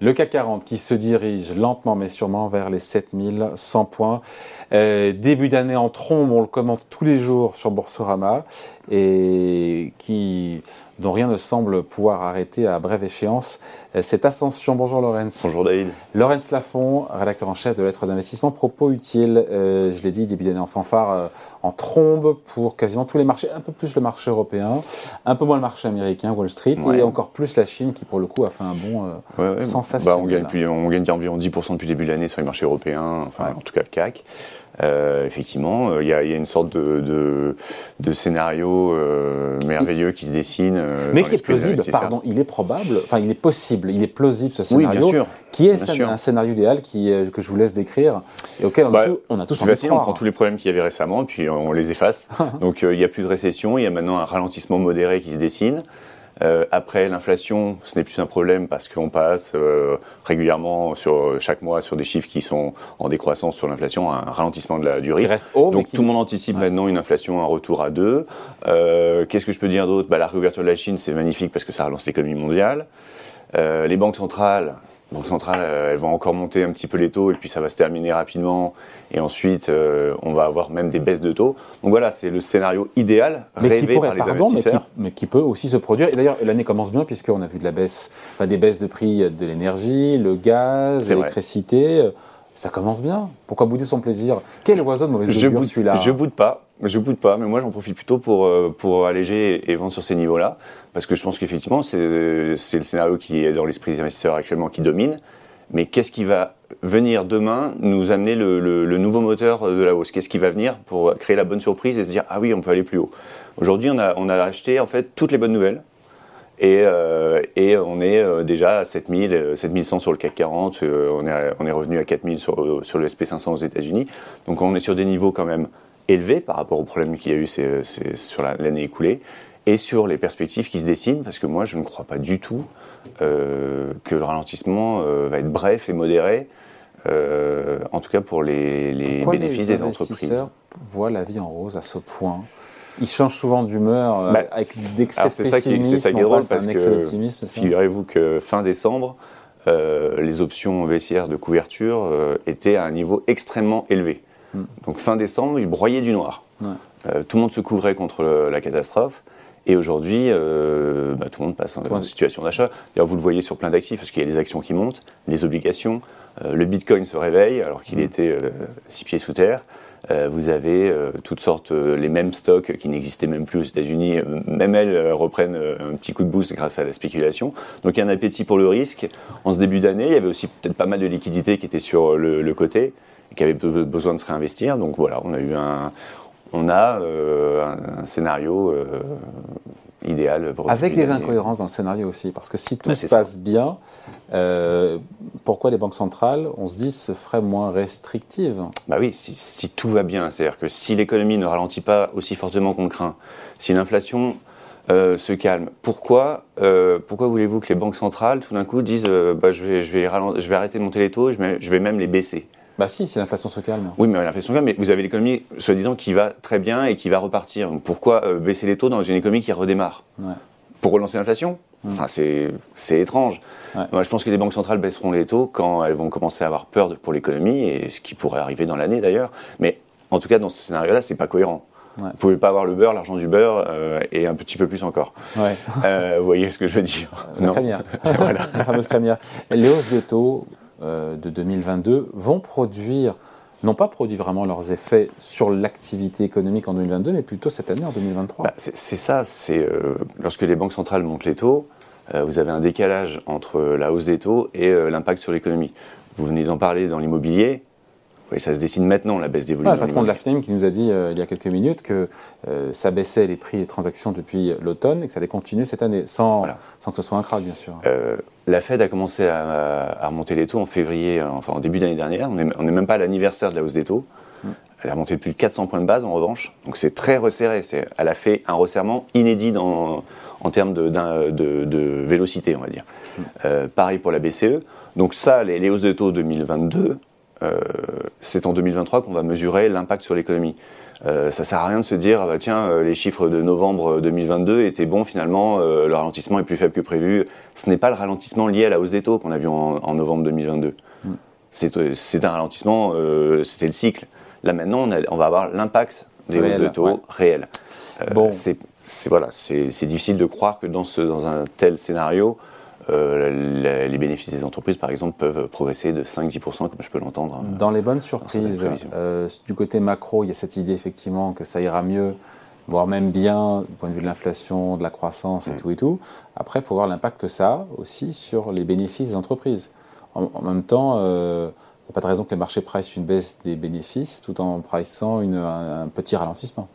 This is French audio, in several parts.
Le CAC 40 qui se dirige lentement mais sûrement vers les 7100 points. Euh, début d'année en trombe, on le commente tous les jours sur Boursorama et qui, dont rien ne semble pouvoir arrêter à brève échéance euh, cette ascension. Bonjour Lorenz. Bonjour David. Lorenz Lafont, rédacteur en chef de Lettres d'investissement. Propos utiles, euh, je l'ai dit, début d'année en fanfare, en trombe pour quasiment tous les marchés, un peu plus le marché européen, un peu moins le marché américain, Wall Street, et encore plus la Chine qui pour le coup a fait un bon ouais, sensationnel. Bah, on, gagne on gagne environ 10% depuis le début de l'année sur les marchés européens, enfin en tout cas le CAC. Euh, effectivement, il y, a une sorte de, de, scénario euh, merveilleux qui se dessine. Euh, mais qui est plausible, pardon, il est probable, enfin il est possible, il est plausible ce scénario. Oui, bien sûr. Qui est un scénario idéal qui, que je vous laisse décrire et auquel on, a, bah, tous, on a tous C'est facile, on prend tous les problèmes qu'il y avait récemment et puis on les efface. Donc il n'y a plus de récession, il y a maintenant un ralentissement modéré qui se dessine. Euh, après, l'inflation, ce n'est plus un problème parce qu'on passe euh, régulièrement sur chaque mois sur des chiffres qui sont en décroissance sur l'inflation, un ralentissement de la, du rythme. Donc tout le monde anticipe maintenant une inflation, un retour à 2. Euh, Qu'est-ce que je peux dire d'autre? Bah, La réouverture de la Chine, c'est magnifique parce que ça relance l'économie mondiale. Euh, les banques centrales, Banque centrale, euh, elles vont encore monter un petit peu les taux et puis ça va se terminer rapidement. Et ensuite, euh, on va avoir même des baisses de taux. Donc voilà, c'est le scénario idéal rêvé par les investisseurs. Mais qui, peut aussi se produire. Et d'ailleurs, l'année commence bien puisqu'on a vu de la baisse, enfin, des baisses de prix de l'énergie, le gaz, l'électricité. Ça commence bien. Pourquoi bouder son plaisir? Quel oiseau de mauvaise augure celui-là? Je boude pas. Je boude pas, mais moi j'en profite plutôt pour, euh, pour alléger et vendre sur ces niveaux-là, parce que je pense qu'effectivement c'est le scénario qui est dans l'esprit des investisseurs actuellement qui domine. Mais qu'est-ce qui va venir demain nous amener le, le, nouveau moteur de la hausse? Qu'est-ce qui va venir pour créer la bonne surprise et se dire ah oui on peut aller plus haut? Aujourd'hui on a, on a acheté en fait toutes les bonnes nouvelles. Et, euh, et, on est euh, déjà à 7000, 7100 sur le CAC 40, euh, on, est, on est revenu à 4000 sur, sur le SP500 aux États-Unis. Donc on est sur des niveaux quand même élevés par rapport aux problèmes qu'il y a eu sur l'année écoulée et sur les perspectives qui se dessinent, parce que moi je ne crois pas du tout que le ralentissement va être bref et modéré, en tout cas pour les, les bénéfices des entreprises. voient la vie en rose à ce point? Il change souvent d'humeur euh, bah, avec d'excès C'est ça qui est drôle parce que figurez-vous que fin décembre, euh, les options baissières de couverture euh, étaient à un niveau extrêmement élevé. Hmm. Donc fin décembre, ils broyaient du noir. tout le monde se couvrait contre la catastrophe. Et aujourd'hui, bah, tout le monde passe en, situation d'achat. D'ailleurs, vous le voyez sur plein d'actifs, parce qu'il y a les actions qui montent, les obligations. le Bitcoin se réveille alors qu'il hmm. était six pieds sous terre. Euh, vous avez euh, toutes sortes, euh, les mêmes stocks qui n'existaient même plus aux États-Unis, même elles reprennent un petit coup de boost grâce à la spéculation. Donc il y a un appétit pour le risque. En ce début d'année, il y avait aussi peut-être pas mal de liquidités qui étaient sur le, côté et qui avaient besoin de se réinvestir. Donc voilà, on a eu un, on a un, scénario idéal. Avec les incohérences dans le scénario aussi, parce que si tout se passe bien, euh, pourquoi les banques centrales, on se dit, se feraient moins restrictives? Bah oui, si, tout va bien, c'est-à-dire que si l'économie ne ralentit pas aussi fortement qu'on le craint, si l'inflation euh, se calme, pourquoi, euh, pourquoi voulez-vous que les banques centrales, tout d'un coup, disent, bah, je, vais, je, vais je vais arrêter de monter les taux, je vais, je vais même les baisser? Bah si, si l'inflation se calme. Oui, mais l'inflation se calme, mais vous avez l'économie, soi-disant, qui va très bien et qui va repartir. Pourquoi euh, baisser les taux dans une économie qui redémarre? Pour relancer l'inflation? Mm. Enfin, c'est étrange. Moi, je pense que les banques centrales baisseront les taux quand elles vont commencer à avoir peur pour l'économie, et ce qui pourrait arriver dans l'année d'ailleurs. Mais en tout cas, dans ce scénario-là, c'est pas cohérent. Vous ne pouvez pas avoir le beurre, l'argent du beurre euh, et un petit peu plus encore. Euh, vous voyez ce que je veux dire? La crémière. voilà. La fameuse crémière. Les hausses de taux, euh, de 2022 vont produire, n'ont pas produit vraiment leurs effets sur l'activité économique en 2022, mais plutôt cette année en 2023 bah, C'est ça, c'est euh, lorsque les banques centrales montent les taux, euh, vous avez un décalage entre la hausse des taux et l'impact sur l'économie. Vous venez d'en parler dans l'immobilier, oui, ça se dessine maintenant, la baisse des volumes. le patron de la FNEM qui nous a dit il y a quelques minutes que ça baissait les prix des transactions depuis l'automne et que ça allait continuer cette année, sans, sans que ce soit un krach, bien sûr. La Fed a commencé à, remonter les taux en février, enfin en début d'année dernière. On n'est même pas à l'anniversaire de la hausse des taux. Mm. Elle a remonté de plus de 400 points de base en revanche. Donc c'est très resserré. Elle a fait un resserrement inédit en termes de, vélocité, on va dire. Mm. Euh, pareil pour la BCE. Donc ça, les, hausses de taux 2022, euh, c'est en 2023 qu'on va mesurer l'impact sur l'économie. Euh, ça sert à rien de se dire, ah bah, tiens, les chiffres de novembre 2022 étaient bons finalement, le ralentissement est plus faible que prévu. Ce n'est pas le ralentissement lié à la hausse des taux qu'on a vu en, novembre 2022. Mm. C'est un ralentissement, c'était le cycle. Là maintenant, on, va avoir l'impact des hausses de taux réels. bon. C'est voilà, difficile de croire que dans, ce, dans un tel scénario, euh, les bénéfices des entreprises, par exemple, peuvent progresser de 5-10%, comme je peux l'entendre. Euh, dans les bonnes surprises, euh, du côté macro, il y a cette idée effectivement que ça ira mieux, voire même bien, du point de vue de l'inflation, de la croissance et mm. tout et tout. Après, il faut voir l'impact que ça a aussi sur les bénéfices des entreprises. En, même temps, il n'y a pas de raison que les marchés pricent une baisse des bénéfices tout en pricant un petit ralentissement.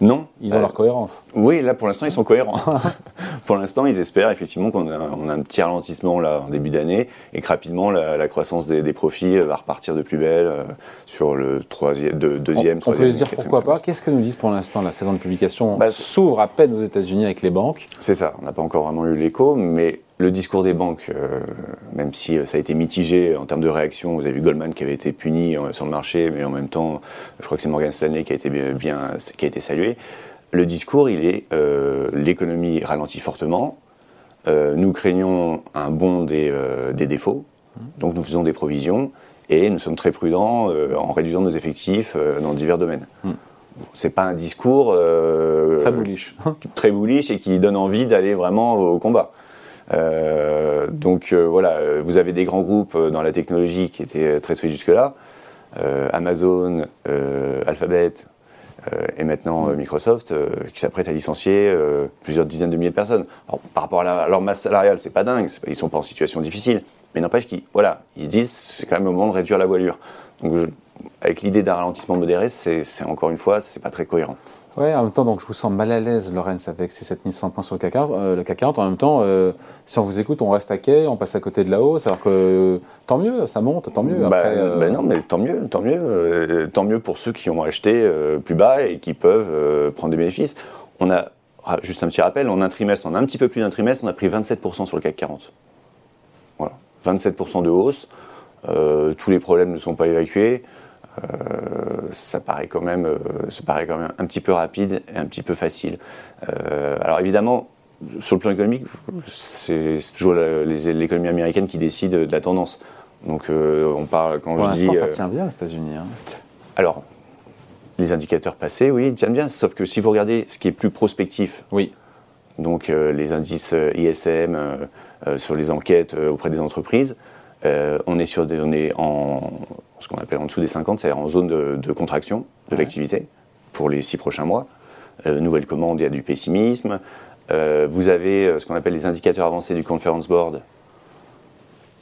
Non. Ils ont leur cohérence. Oui, là pour l'instant ils sont cohérents. pour l'instant ils espèrent effectivement qu'on a, un petit ralentissement là en début d'année et que rapidement la, croissance des, profits va repartir de plus belle euh, sur le troisième, deuxième, on, On peut se dire pourquoi pas. Qu'est-ce que nous disent pour l'instant la saison de publication bah, s'ouvre à peine aux États-Unis avec les banques. C'est ça. On n'a pas encore vraiment eu l'écho, mais le discours des banques, euh, même si euh, ça a été mitigé en termes de réaction, vous avez vu Goldman qui avait été puni euh, sur le marché, mais en même temps, je crois que c'est Morgan Stanley qui a été bien, qui a été salué. Le discours, il est l'économie ralentit fortement. nous craignons un bond des, défauts, donc nous faisons des provisions et nous sommes très prudents en réduisant nos effectifs dans divers domaines. Ce hmm. C'est pas un discours très bullish, très bullish et qui donne envie d'aller vraiment au combat. Euh, donc euh, voilà, vous avez des grands groupes dans la technologie qui étaient très solides jusque-là. Euh, Amazon, Alphabet, et maintenant Microsoft qui s'apprête à licencier plusieurs dizaines de milliers de personnes. par rapport à, leur masse salariale, c'est pas dingue, ils sont pas en situation difficile, mais n'empêche qu'ils voilà, ils disent c'est quand même le moment de réduire la voilure. Donc avec l'idée d'un ralentissement modéré, c'est encore une fois, c'est pas très cohérent. Oui, en même temps, donc je vous sens mal à l'aise, Lorenz, avec ces 7100 points sur le CAC 40. Euh, le CAC 40 en même temps, euh, si on vous écoute, on reste à quai, on passe à côté de la hausse, alors que tant mieux, ça monte, tant mieux. Bah, euh, bah non, mais tant mieux, tant mieux. tant mieux pour ceux qui ont acheté plus bas et qui peuvent prendre des bénéfices. On a, ah, juste un petit rappel, en un trimestre, on a un petit peu plus d'un trimestre, on a pris 27% sur le CAC 40. Voilà, 27% de hausse. tous les problèmes ne sont pas évacués. Euh, ça paraît quand même, euh, ça paraît quand même un petit peu rapide et un petit peu facile. Euh, alors évidemment, sur le plan économique, c'est toujours l'économie américaine qui décide de la tendance. Donc on parle quand Pour je dis. ça tient bien aux États-Unis. Hein. Alors, les indicateurs passés, oui, ils tiennent bien. Sauf que si vous regardez ce qui est plus prospectif, oui. donc les indices ISM sur les enquêtes auprès des entreprises, on est sur des, données en, ce qu'on appelle en dessous des 50, c'est-à-dire en zone de, contraction de l'activité pour les six prochains mois. Euh, nouvelle commande, il y a du pessimisme. Euh, vous avez euh, ce qu'on appelle les indicateurs avancés du Conference Board.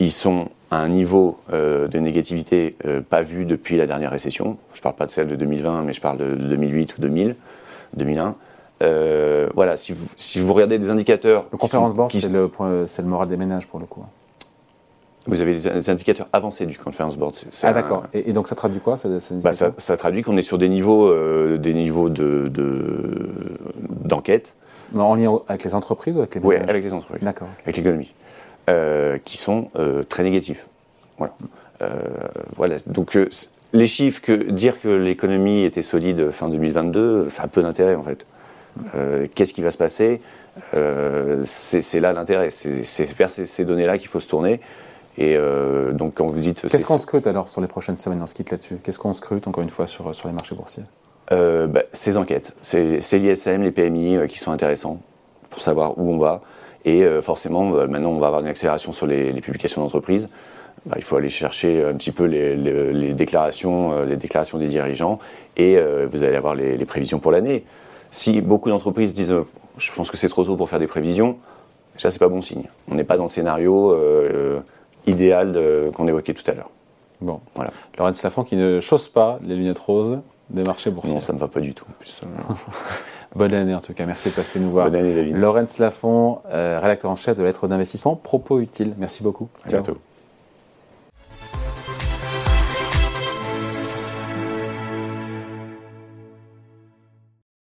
Ils sont à un niveau de négativité pas vu depuis la dernière récession. Je ne parle pas de celle de 2020, mais je parle de 2008 ou 2000, 2001. voilà, si vous, si vous regardez des indicateurs. Le Conference Board, c'est le, le moral des ménages pour le coup. Vous avez des indicateurs avancés du Conference Board. Ah d'accord. Et, donc ça traduit quoi bah, ça, ça, traduit qu'on est sur des niveaux, euh, des niveaux de, d'enquête. en lien avec les entreprises ou avec les Oui, avec les entreprises. D'accord. Avec l'économie. Euh, qui sont euh, très négatifs. Voilà. voilà. Donc les chiffres, que, dire que l'économie était solide fin 2022, ça a peu d'intérêt en fait. Qu'est-ce qui va se passer? C'est, là l'intérêt. C'est, vers ces données-là qu'il faut se tourner. Et euh, donc, quand vous dites. Qu'est-ce qu'on scrute alors sur les prochaines semaines On se quitte là-dessus? Qu'est-ce qu'on scrute encore une fois sur, sur les marchés boursiers? Euh, bah, Ces enquêtes. C'est l'ISM, les PMI euh, qui sont intéressants pour savoir où on va. Et forcément, bah, maintenant, on va avoir une accélération sur les, publications d'entreprises. Bah, il faut aller chercher un petit peu les, déclarations, les déclarations des dirigeants et vous allez avoir les, prévisions pour l'année. Si beaucoup d'entreprises disent je pense que c'est trop tôt pour faire des prévisions, ça c'est pas bon signe. On n'est pas dans le scénario idéal qu'on évoquait tout à l'heure. Bon, voilà. Laurence Lafont qui ne chausse pas les lunettes roses des marchés boursiers. Non, ça ne va pas du tout. Bonne année en tout cas, merci de passer nous voir. Bonne année David. Laurence Lafont, euh, rédacteur en chef de Lettres d'investissement, propos utiles. Merci beaucoup. À bientôt.